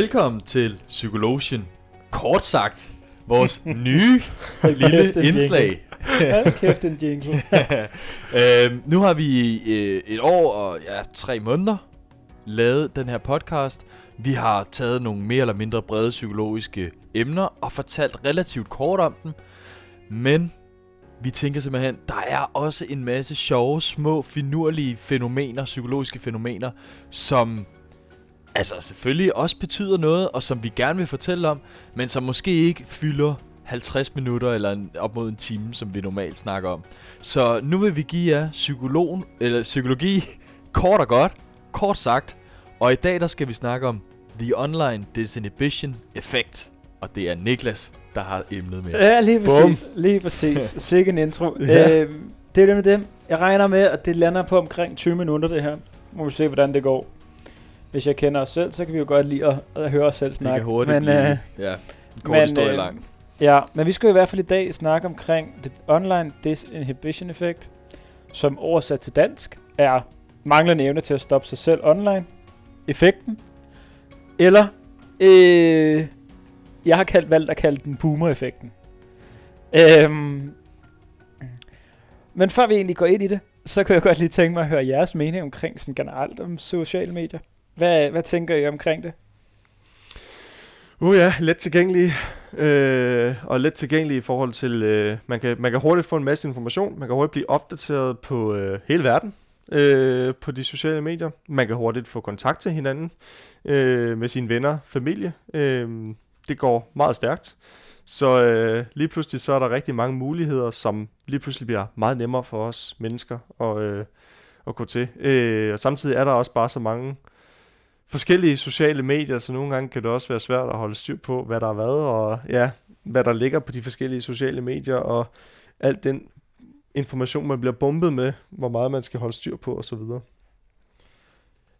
Velkommen til Psykologien. Kort sagt, vores nye lille indslag. Hold kæft, en jingle. øhm, nu har vi øh, et år og ja, tre måneder lavet den her podcast. Vi har taget nogle mere eller mindre brede psykologiske emner og fortalt relativt kort om dem. Men vi tænker simpelthen, der er også en masse sjove, små, finurlige fænomener, psykologiske fænomener, som altså selvfølgelig også betyder noget, og som vi gerne vil fortælle om, men som måske ikke fylder 50 minutter eller en, op mod en time, som vi normalt snakker om. Så nu vil vi give jer psykologen, eller psykologi kort og godt, kort sagt. Og i dag der skal vi snakke om The Online Disinhibition Effect. Og det er Niklas, der har emnet med. Ja, lige præcis. Bum. Lige præcis. Sikke en intro. Ja. øhm, det er det med dem. Jeg regner med, at det lander på omkring 20 minutter, det her. Må vi se, hvordan det går. Hvis jeg kender os selv, så kan vi jo godt lide at, at høre os selv Det snakke. kan hurtigt men, blive øh, ja, en kort men, historie øh, lang. Ja, men vi skal i hvert fald i dag snakke omkring det online disinhibition effect, som oversat til dansk er manglende evne til at stoppe sig selv online, effekten, eller øh, jeg har kaldt, valgt at kalde den boomer-effekten. Øhm, men før vi egentlig går ind i det, så kan jeg godt lige tænke mig at høre jeres mening omkring sådan generelt om sociale medier. Hvad, hvad tænker I omkring det? Uh ja, let tilgængelig. Øh, og let tilgængelig i forhold til, øh, man, kan, man kan hurtigt få en masse information. Man kan hurtigt blive opdateret på øh, hele verden øh, på de sociale medier. Man kan hurtigt få kontakt til hinanden øh, med sine venner, familie. Øh, det går meget stærkt. Så øh, lige pludselig så er der rigtig mange muligheder, som lige pludselig bliver meget nemmere for os mennesker at, øh, at gå til. Øh, og samtidig er der også bare så mange forskellige sociale medier, så nogle gange kan det også være svært at holde styr på, hvad der er været, og ja, hvad der ligger på de forskellige sociale medier, og alt den information, man bliver bombet med, hvor meget man skal holde styr på, og så videre.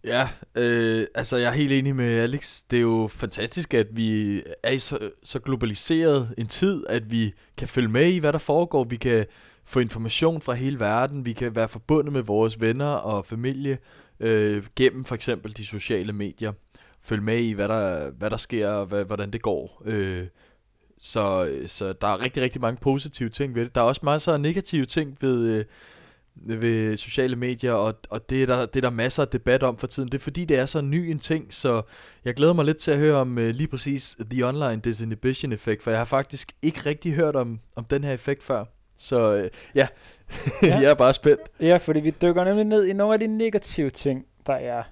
Ja, øh, altså jeg er helt enig med Alex. Det er jo fantastisk, at vi er i så, så globaliseret en tid, at vi kan følge med i, hvad der foregår. Vi kan få information fra hele verden. Vi kan være forbundet med vores venner og familie øh, gennem for eksempel de sociale medier. Følg med i, hvad der, hvad der sker og hvad, hvordan det går. Øh, så, så der er rigtig, rigtig mange positive ting ved det. Der er også masser af negative ting ved... Øh, ved sociale medier, og, og det, er der, det er der masser af debat om for tiden. Det er fordi, det er så ny en ting, så jeg glæder mig lidt til at høre om uh, lige præcis The Online Disinhibition Effect, for jeg har faktisk ikke rigtig hørt om, om den her effekt før. Så uh, ja, Ja. jeg er bare spændt. Ja, fordi vi dykker nemlig ned i nogle af de negative ting, der er.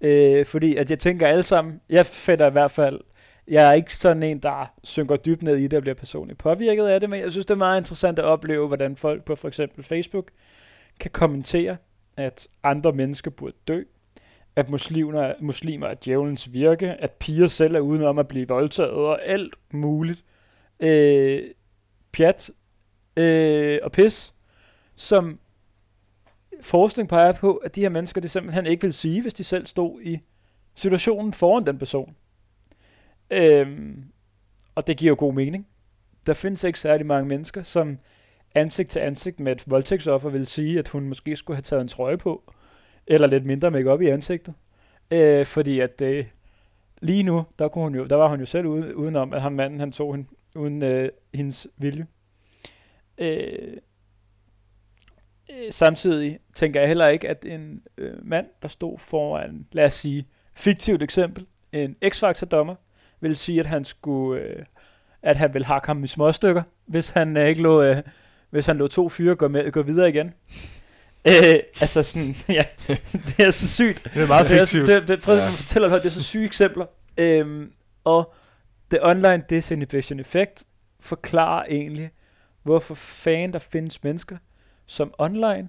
Øh, fordi at jeg tænker alle sammen, jeg finder i hvert fald, jeg er ikke sådan en, der synker dybt ned i det og bliver personligt påvirket af det, men jeg synes, det er meget interessant at opleve, hvordan folk på for eksempel Facebook kan kommentere, at andre mennesker burde dø, at muslimer, muslimer er djævelens virke, at piger selv er udenom at blive voldtaget og alt muligt. Øh, pjat øh, og pis, som forskning peger på, at de her mennesker det simpelthen ikke vil sige, hvis de selv stod i situationen foran den person. Øhm, og det giver jo god mening. Der findes ikke særlig mange mennesker, som ansigt til ansigt med et voldtægtsoffer vil sige, at hun måske skulle have taget en trøje på, eller lidt mindre makeup i ansigtet. Øh, fordi at øh, lige nu, der, kunne hun jo, der var hun jo selv uden, udenom, at ham manden han tog hende uden øh, hendes vilje. Øh, samtidig tænker jeg heller ikke, at en øh, mand, der stod foran, lad os sige, fiktivt eksempel, en X-Factor-dommer, vil sige, at han skulle, øh, at han vil hakke ham i småstykker, hvis han øh, ikke lå, øh, hvis han lå to fyre gå, med, gå videre igen. Øh, altså sådan, ja, det er så sygt. Det er meget det er, fiktivt. det, det, prøv at Ja. ja. fortælle dig, det er så syge eksempler. Øhm, og The Online Disinhibition Effect forklarer egentlig, hvorfor fanden der findes mennesker, som online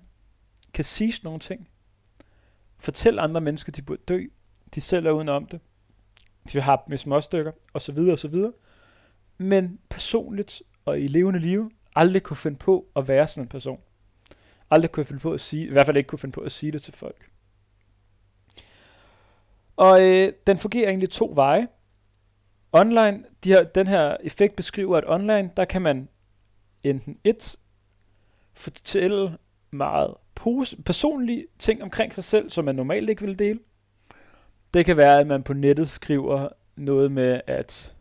kan sige nogle ting. Fortæl andre mennesker, de burde dø. De selv er udenom det. De har dem i småstykker, og så videre, og så videre. Men personligt og i levende liv, aldrig kunne finde på at være sådan en person. Aldrig kunne finde på at sige, i hvert fald ikke kunne finde på at sige det til folk. Og øh, den fungerer egentlig to veje. Online, de her, den her effekt beskriver, at online, der kan man enten et, fortælle meget pos- personlige ting omkring sig selv, som man normalt ikke vil dele. Det kan være, at man på nettet skriver noget med, at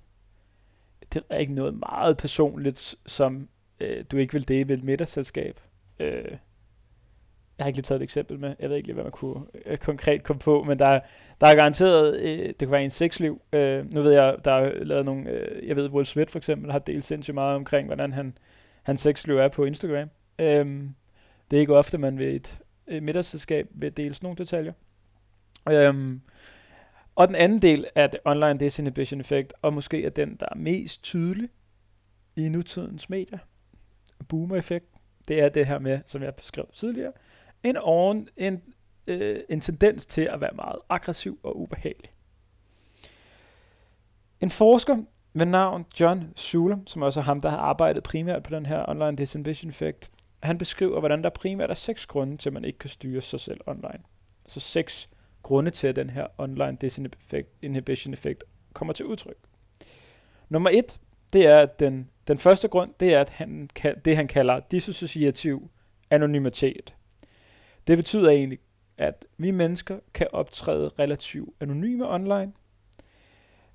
det er ikke noget meget personligt, som øh, du ikke vil dele ved et middagsselskab. Øh, jeg har ikke lige taget et eksempel med. Jeg ved ikke lige, hvad man kunne øh, konkret komme på, men der, der er garanteret, øh, det kan være en sexliv. Øh, nu ved jeg, der er lavet nogle, øh, jeg ved, Will Smith for eksempel har delt sindssygt meget omkring, hvordan han, hans sexliv er på Instagram. Øhm, det er ikke ofte, man ved et, et middagsselskab vil dele sådan nogle detaljer. Øhm, og den anden del af det online disinhibition effekt, og måske er den, der er mest tydelig i nutidens medier, boomer-effekt, det er det her med, som jeg beskrev tidligere, en, oven, en, øh, en tendens til at være meget aggressiv og ubehagelig. En forsker ved navn John Schuler, som også er ham, der har arbejdet primært på den her online disinhibition effekt, han beskriver, hvordan der primært er seks grunde til, at man ikke kan styre sig selv online. Så seks grunde til, at den her online disinhibition effekt kommer til udtryk. Nummer et, det er, at den, den første grund, det er, at han, det han kalder dissociativ anonymitet. Det betyder egentlig, at vi mennesker kan optræde relativt anonyme online.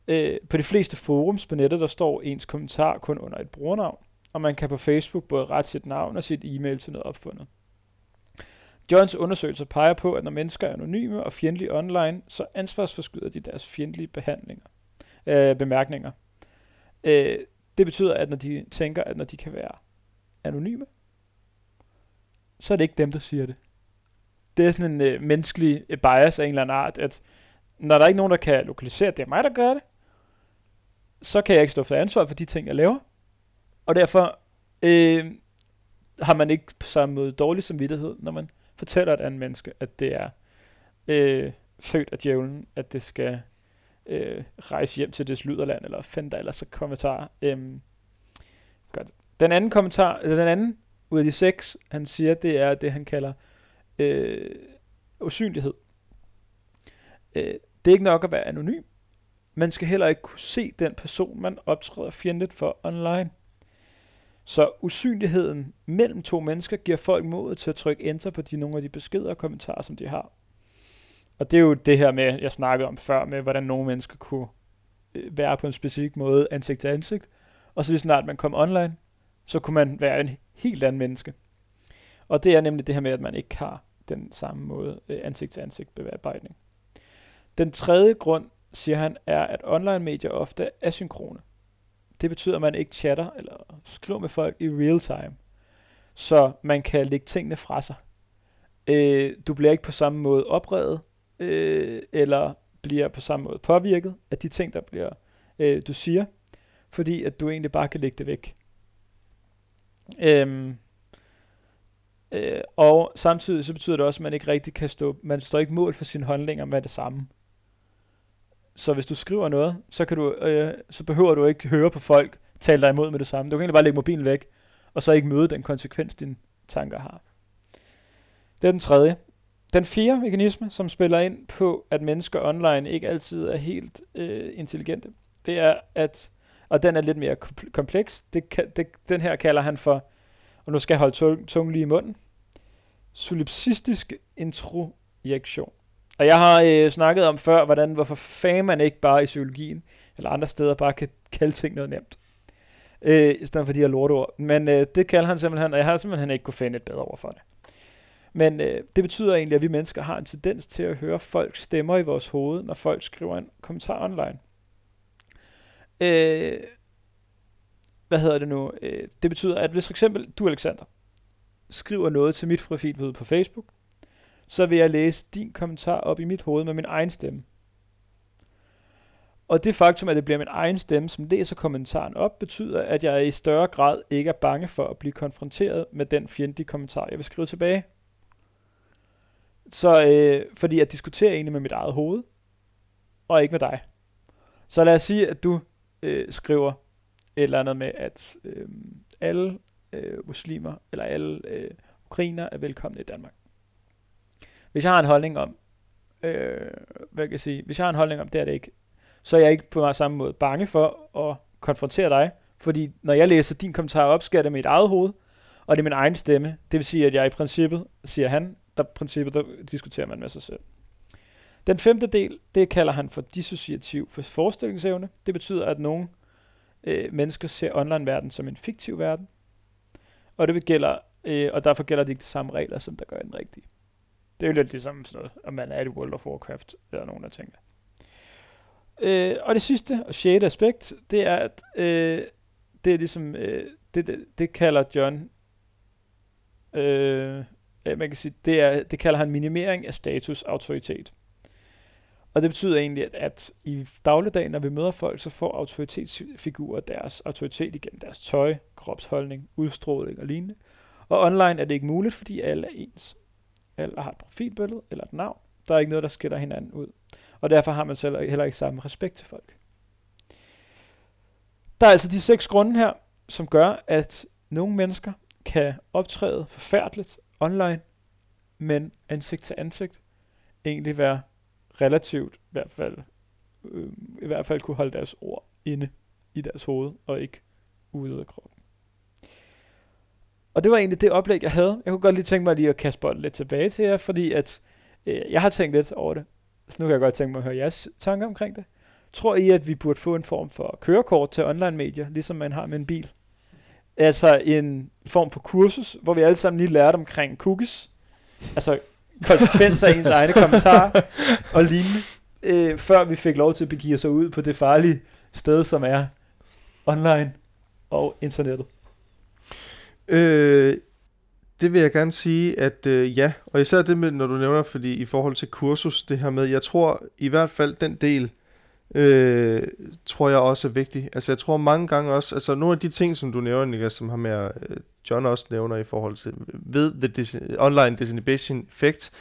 Øh, på de fleste forums på nettet, der står ens kommentar kun under et brugernavn, og man kan på Facebook både rette sit navn og sit e-mail til noget opfundet. Johns undersøgelser peger på, at når mennesker er anonyme og fjendtlige online, så ansvarsforskyder de deres fjendtlige behandlinger, øh, bemærkninger. Øh, det betyder, at når de tænker, at når de kan være anonyme, så er det ikke dem, der siger det. Det er sådan en øh, menneskelig øh, bias af en eller anden art, at når der er ikke nogen, der kan lokalisere, at det er mig, der gør det, så kan jeg ikke stå for ansvar for de ting, jeg laver. Og derfor øh, har man ikke på samme måde dårlig samvittighed, når man fortæller et andet menneske, at det er øh, født af djævlen, at det skal øh, rejse hjem til det lyderland, eller find der ellers kommentar. Øhm, godt. Den anden kommentar, eller den anden ud af de seks, han siger, det er det, han kalder øh, usynlighed. Øh, det er ikke nok at være anonym. Man skal heller ikke kunne se den person, man optræder fjendtligt for online. Så usynligheden mellem to mennesker giver folk mod til at trykke enter på de, nogle af de beskeder og kommentarer, som de har. Og det er jo det her med, jeg snakkede om før, med hvordan nogle mennesker kunne øh, være på en specifik måde ansigt til ansigt. Og så lige snart man kom online, så kunne man være en helt anden menneske. Og det er nemlig det her med, at man ikke har den samme måde øh, ansigt til ansigt bearbejdning. Den tredje grund, siger han, er, at online medier ofte er asynkrone. Det betyder, at man ikke chatter eller skriver med folk i real time. Så man kan lægge tingene fra sig. Øh, du bliver ikke på samme måde oprevet, øh, eller bliver på samme måde påvirket af de ting, der bliver øh, du siger, fordi at du egentlig bare kan lægge det væk. Øhm, øh, og samtidig så betyder det også, at man ikke rigtig kan stå, man står ikke mål for sine handlinger med det samme. Så hvis du skriver noget, så, kan du, øh, så behøver du ikke høre på folk tale dig imod med det samme. Du kan egentlig bare lægge mobilen væk, og så ikke møde den konsekvens, dine tanker har. Det er den tredje. Den fjerde mekanisme, som spiller ind på, at mennesker online ikke altid er helt øh, intelligente, det er, at, og den er lidt mere kompleks, det, kan, det, den her kalder han for, og nu skal jeg holde tungen tung lige i munden, solipsistisk introjektion. Og jeg har øh, snakket om før, hvordan, hvorfor fanden man ikke bare i psykologien, eller andre steder, bare kan kalde ting noget nemt. Øh, I stedet for de her lortord. Men øh, det kalder han simpelthen, og jeg har simpelthen ikke kunne finde et bedre ord for det. Men øh, det betyder egentlig, at vi mennesker har en tendens til at høre folks stemmer i vores hoved, når folk skriver en kommentar online. Øh, hvad hedder det nu? Øh, det betyder, at hvis for eksempel du, Alexander, skriver noget til mit profil på Facebook, så vil jeg læse din kommentar op i mit hoved med min egen stemme. Og det faktum, at det bliver min egen stemme, som læser kommentaren op, betyder, at jeg i større grad ikke er bange for at blive konfronteret med den fjendtlige kommentar, jeg vil skrive tilbage. Så øh, fordi jeg diskuterer egentlig med mit eget hoved, og ikke med dig. Så lad os sige, at du øh, skriver et eller andet med, at øh, alle øh, muslimer, eller alle øh, ukrainer er velkomne i Danmark. Hvis jeg har en holdning om, øh, hvad kan jeg sige, hvis jeg har en holdning om, det er det ikke, så er jeg ikke på samme måde bange for at konfrontere dig, fordi når jeg læser din kommentar op, sker det med mit eget hoved, og det er min egen stemme. Det vil sige, at jeg i princippet, siger han, der princippet, der diskuterer man med sig selv. Den femte del, det kalder han for dissociativ forestillingsevne. Det betyder, at nogle øh, mennesker ser online-verden som en fiktiv verden, og det gælder, øh, og derfor gælder det ikke de samme regler, som der gør den rigtige. Det er jo lidt ligesom sådan noget, om man er i World of Warcraft, eller nogen der tænker. Øh, og det sidste og sjette aspekt, det er, at øh, det er ligesom, øh, det, det, det kalder John, øh, øh, man kan sige, det, er, det kalder han minimering af status autoritet. Og det betyder egentlig, at, at i dagligdagen, når vi møder folk, så får autoritetsfigurer deres autoritet igennem deres tøj, kropsholdning, udstråling og lignende. Og online er det ikke muligt, fordi alle er ens. Alle har et profilbillede eller et navn. Der er ikke noget, der skiller hinanden ud. Og derfor har man selv heller ikke samme respekt til folk. Der er altså de seks grunde her, som gør, at nogle mennesker kan optræde forfærdeligt online, men ansigt til ansigt egentlig være relativt, i hvert fald, øh, i hvert fald kunne holde deres ord inde i deres hoved, og ikke ude af kroppen. Og det var egentlig det oplæg, jeg havde. Jeg kunne godt lige tænke mig lige at kaste bolden lidt tilbage til jer, fordi at øh, jeg har tænkt lidt over det. Så nu kan jeg godt tænke mig at høre jeres tanker omkring det. Tror I, at vi burde få en form for kørekort til online-medier, ligesom man har med en bil? Altså en form for kursus, hvor vi alle sammen lige lærte omkring cookies. Altså konsekvenser af ens egne kommentarer og lignende, øh, før vi fik lov til at begive os ud på det farlige sted, som er online og internettet. Øh, det vil jeg gerne sige, at øh, ja, og især det med, når du nævner, fordi i forhold til kursus, det her med, jeg tror i hvert fald den del, øh, tror jeg også er vigtig. Altså jeg tror mange gange også, altså nogle af de ting, som du nævner, Niklas, som har med øh, John også nævner i forhold til ved the online disinhibition effect,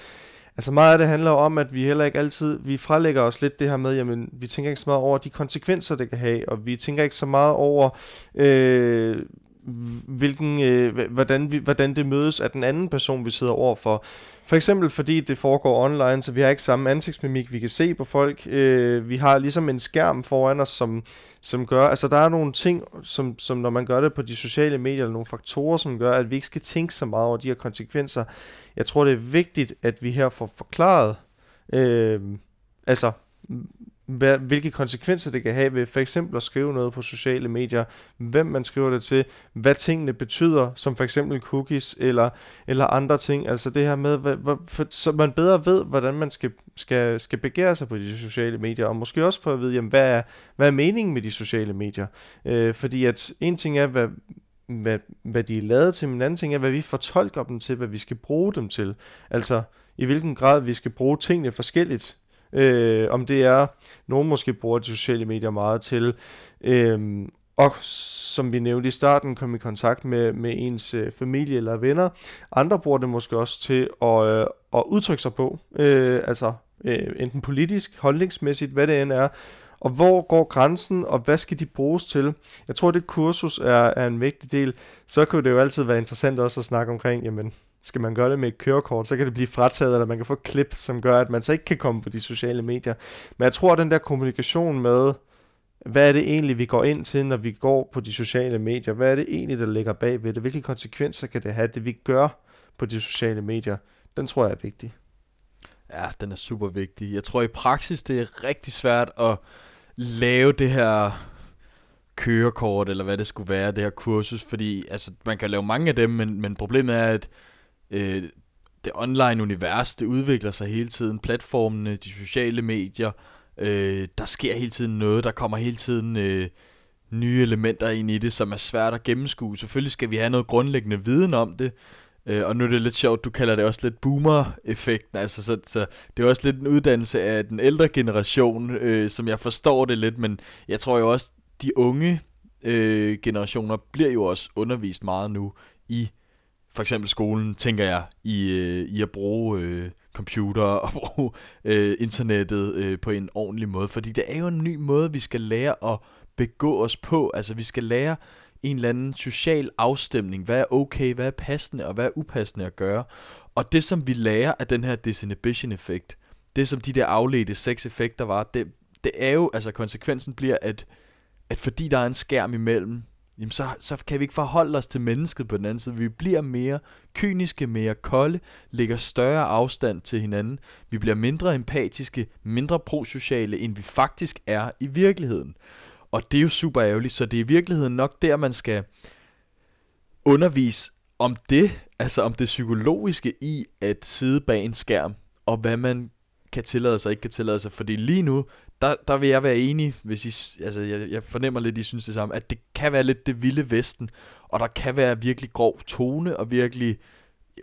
Altså meget af det handler om, at vi heller ikke altid, vi frelægger os lidt det her med, jamen vi tænker ikke så meget over de konsekvenser, det kan have, og vi tænker ikke så meget over, øh, hvilken, øh, hvordan, vi, hvordan det mødes af den anden person, vi sidder overfor. For eksempel fordi det foregår online, så vi har ikke samme ansigtsmimik, vi kan se på folk. Øh, vi har ligesom en skærm foran os, som, som gør, altså der er nogle ting, som, som når man gør det på de sociale medier, eller nogle faktorer, som gør, at vi ikke skal tænke så meget over de her konsekvenser. Jeg tror, det er vigtigt, at vi her får forklaret, øh, altså hvad, hvilke konsekvenser det kan have ved for eksempel at skrive noget på sociale medier, hvem man skriver det til, hvad tingene betyder, som for eksempel cookies eller, eller andre ting. Altså det her med, hvad, hvad, for, så man bedre ved, hvordan man skal, skal, skal begære sig på de sociale medier, og måske også for at vide, jamen, hvad, er, hvad er meningen med de sociale medier. Øh, fordi at en ting er, hvad, hvad, hvad de er lavet til, men en anden ting er, hvad vi fortolker dem til, hvad vi skal bruge dem til. Altså, i hvilken grad vi skal bruge tingene forskelligt Øh, om det er, nogen måske bruger de sociale medier meget til, øh, og som vi nævnte i starten, komme i kontakt med, med ens øh, familie eller venner. Andre bruger det måske også til at, øh, at udtrykke sig på, øh, altså øh, enten politisk, holdningsmæssigt, hvad det end er. Og hvor går grænsen, og hvad skal de bruges til? Jeg tror, det kursus er, er en vigtig del. Så kunne det jo altid være interessant også at snakke omkring, jamen, skal man gøre det med et kørekort, så kan det blive frataget, eller man kan få et klip, som gør, at man så ikke kan komme på de sociale medier. Men jeg tror, at den der kommunikation med, hvad er det egentlig, vi går ind til, når vi går på de sociale medier? Hvad er det egentlig, der ligger bag ved det? Hvilke konsekvenser kan det have, det vi gør på de sociale medier? Den tror jeg er vigtig. Ja, den er super vigtig. Jeg tror i praksis, det er rigtig svært at lave det her kørekort, eller hvad det skulle være, det her kursus, fordi altså, man kan lave mange af dem, men, men problemet er, at øh, det online univers, det udvikler sig hele tiden. Platformene, de sociale medier, øh, der sker hele tiden noget, der kommer hele tiden øh, nye elementer ind i det, som er svært at gennemskue. Selvfølgelig skal vi have noget grundlæggende viden om det, øh, og nu er det lidt sjovt, du kalder det også lidt boomer-effekten, altså så, så det er også lidt en uddannelse af den ældre generation, øh, som jeg forstår det lidt, men jeg tror jo også, de unge øh, generationer bliver jo også undervist meget nu i for eksempel skolen, tænker jeg, i, øh, i at bruge øh, computer og bruge øh, internettet øh, på en ordentlig måde. Fordi det er jo en ny måde, vi skal lære at begå os på. Altså vi skal lære en eller anden social afstemning. Hvad er okay, hvad er passende og hvad er upassende at gøre. Og det som vi lærer af den her disinhibition effekt, det som de der afledte seks effekter var, det, det er jo, altså konsekvensen bliver, at, at fordi der er en skærm imellem, jamen så, så kan vi ikke forholde os til mennesket på den anden side. Vi bliver mere kyniske, mere kolde, lægger større afstand til hinanden. Vi bliver mindre empatiske, mindre prosociale, end vi faktisk er i virkeligheden. Og det er jo super ærgerligt, så det er i virkeligheden nok der, man skal undervise om det, altså om det psykologiske i at sidde bag en skærm, og hvad man kan tillade sig og ikke kan tillade sig. Fordi lige nu, der, der vil jeg være enig, hvis I, altså jeg, jeg fornemmer lidt, I synes det samme, at det kan være lidt det vilde vesten, og der kan være virkelig grov tone og virkelig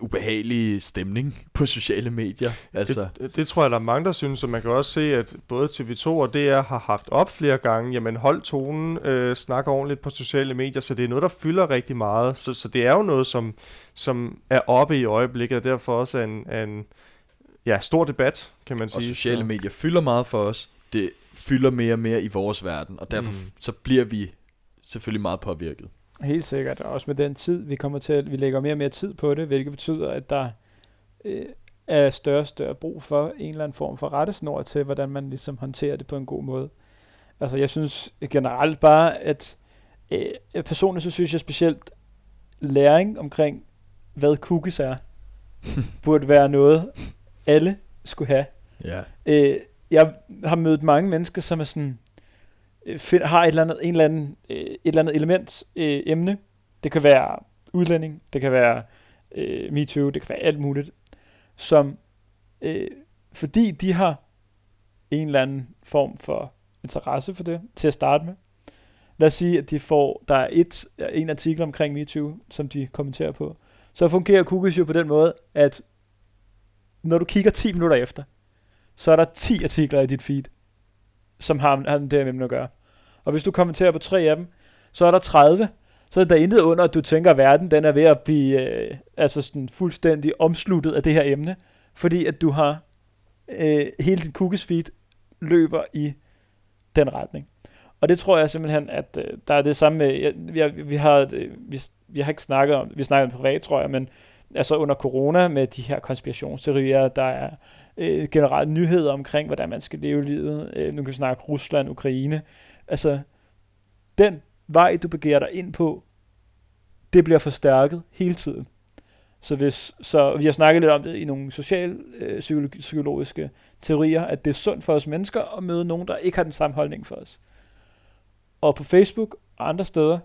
ubehagelig stemning på sociale medier. Altså. Det, det tror jeg, der er mange, der synes, og man kan også se, at både TV2 og DR har haft op flere gange, jamen hold tonen, øh, snak ordentligt på sociale medier, så det er noget, der fylder rigtig meget. Så, så det er jo noget, som, som er oppe i øjeblikket, og derfor også er en, en ja, stor debat, kan man sige. Og sociale medier fylder meget for os. Det fylder mere og mere i vores verden, og derfor mm. så bliver vi selvfølgelig meget påvirket. Helt sikkert, og også med den tid, vi kommer til at, vi lægger mere og mere tid på det, hvilket betyder, at der øh, er større og større brug for en eller anden form for rettesnor til, hvordan man ligesom håndterer det på en god måde. Altså jeg synes generelt bare, at øh, personligt så synes jeg specielt læring omkring, hvad cookies er, burde være noget, alle skulle have. Ja. Øh, jeg har mødt mange mennesker, som er sådan, øh, find, har et eller andet, en eller anden, øh, et eller andet element, øh, emne. Det kan være udlænding, det kan være øh, MeToo, det kan være alt muligt, som øh, fordi de har en eller anden form for interesse for det til at starte med. Lad os sige, at de får, der er et, en artikel omkring MeToo, som de kommenterer på. Så fungerer cookies jo på den måde, at når du kigger 10 minutter efter, så er der 10 artikler i dit feed, som har, har det med at gøre. Og hvis du kommenterer på tre af dem, så er der 30. Så er der intet under, at du tænker, at verden den er ved at blive øh, altså sådan fuldstændig omsluttet af det her emne. Fordi at du har øh, hele din cookies feed løber i den retning. Og det tror jeg simpelthen, at øh, der er det samme med, jeg, vi, vi, har, øh, vi, vi har ikke snakket om, vi snakker om privat, tror jeg, men altså under corona med de her konspirationsteorier, der er øh, generelt nyheder omkring, hvordan man skal leve livet. Øh, nu kan vi snakke Rusland, Ukraine. Altså, den vej, du begiver dig ind på, det bliver forstærket hele tiden. Så, hvis, så vi har snakket lidt om det i nogle social øh, psykologiske teorier, at det er sundt for os mennesker at møde nogen, der ikke har den samme holdning for os. Og på Facebook og andre steder,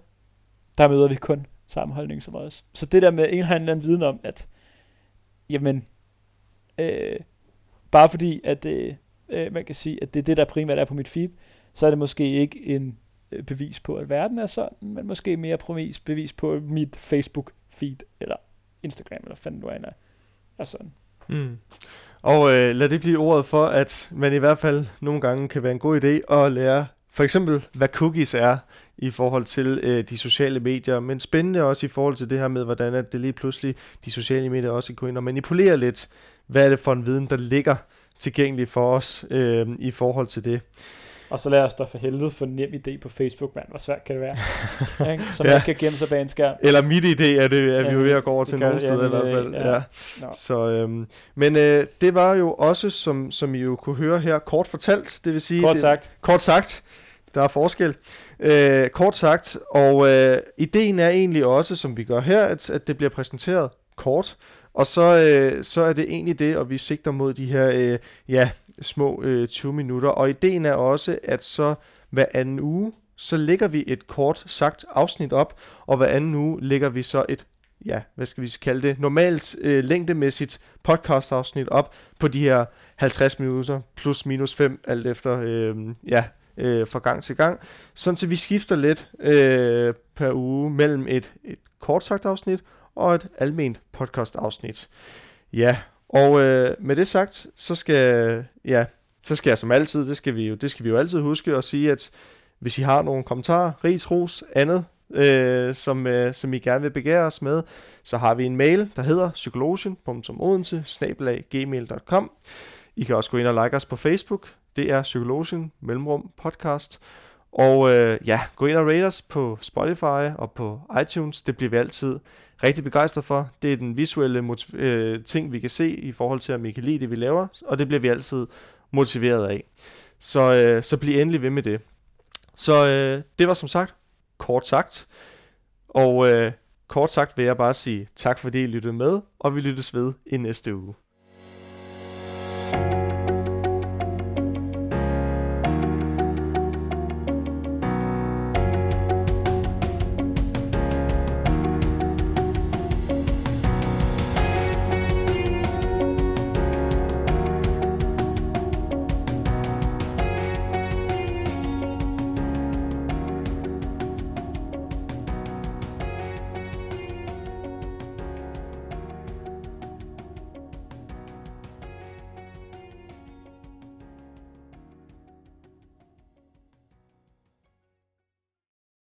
der møder vi kun samme holdning som os. Så det der med en eller anden viden om, at jamen, øh, bare fordi, at øh, øh, man kan sige, at det er det, der primært er på mit feed, så er det måske ikke en øh, bevis på, at verden er sådan, men måske mere bevis, bevis på mit Facebook-feed, eller Instagram, eller fanden du er, er sådan. Mm. Og øh, lad det blive ordet for, at man i hvert fald nogle gange kan være en god idé at lære for eksempel, hvad cookies er i forhold til øh, de sociale medier, men spændende også i forhold til det her med, hvordan at det lige pludselig, de sociale medier også går ind og manipulerer lidt, hvad er det for en viden, der ligger tilgængelig for os øh, i forhold til det. Og så lad os da for helvede få nem idé på Facebook, mand. Hvor svært kan det være? Så man ja. kan gemme sig bag en skærm. Eller mit idé er, det, er ja, vi jo ved at gå over til nogle steder i hvert fald. Ja. Ja. No. Så, øhm, men øh, det var jo også, som, som I jo kunne høre her, kort fortalt. Det vil sige... Kort sagt. Det, kort sagt. Der er forskel. Øh, kort sagt. Og øh, ideen er egentlig også, som vi gør her, at, at det bliver præsenteret kort. Og så, øh, så er det egentlig det, og vi sigter mod de her øh, ja, små øh, 20 minutter. Og ideen er også, at så hver anden uge, så lægger vi et kort sagt afsnit op, og hver anden uge lægger vi så et ja, hvad skal vi kalde det, normalt øh, længdemæssigt podcast afsnit op på de her 50 minutter, plus minus 5, alt efter, øh, ja, øh, fra gang til gang, sådan så vi skifter lidt øh, per uge mellem et, et kort sagt afsnit og et alment podcast afsnit. Ja, og øh, med det sagt, så skal, ja, så skal jeg som altid, det skal vi jo, det skal vi jo altid huske at sige, at hvis I har nogle kommentarer, ris, ros, andet, øh, som, øh, som I gerne vil begære os med, så har vi en mail, der hedder psykologien.odense gmail.com. I kan også gå ind og like os på Facebook. Det er Psykologien Mellemrum Podcast. Og øh, ja, gå ind og rate os på Spotify og på iTunes. Det bliver vi altid rigtig begejstret for. Det er den visuelle øh, ting, vi kan se i forhold til, om I kan lide det, vi laver. Og det bliver vi altid motiveret af. Så, øh, så bliv endelig ved med det. Så øh, det var som sagt, kort sagt. Og øh, kort sagt vil jeg bare sige tak, fordi I lyttede med, og vi lyttes ved i næste uge.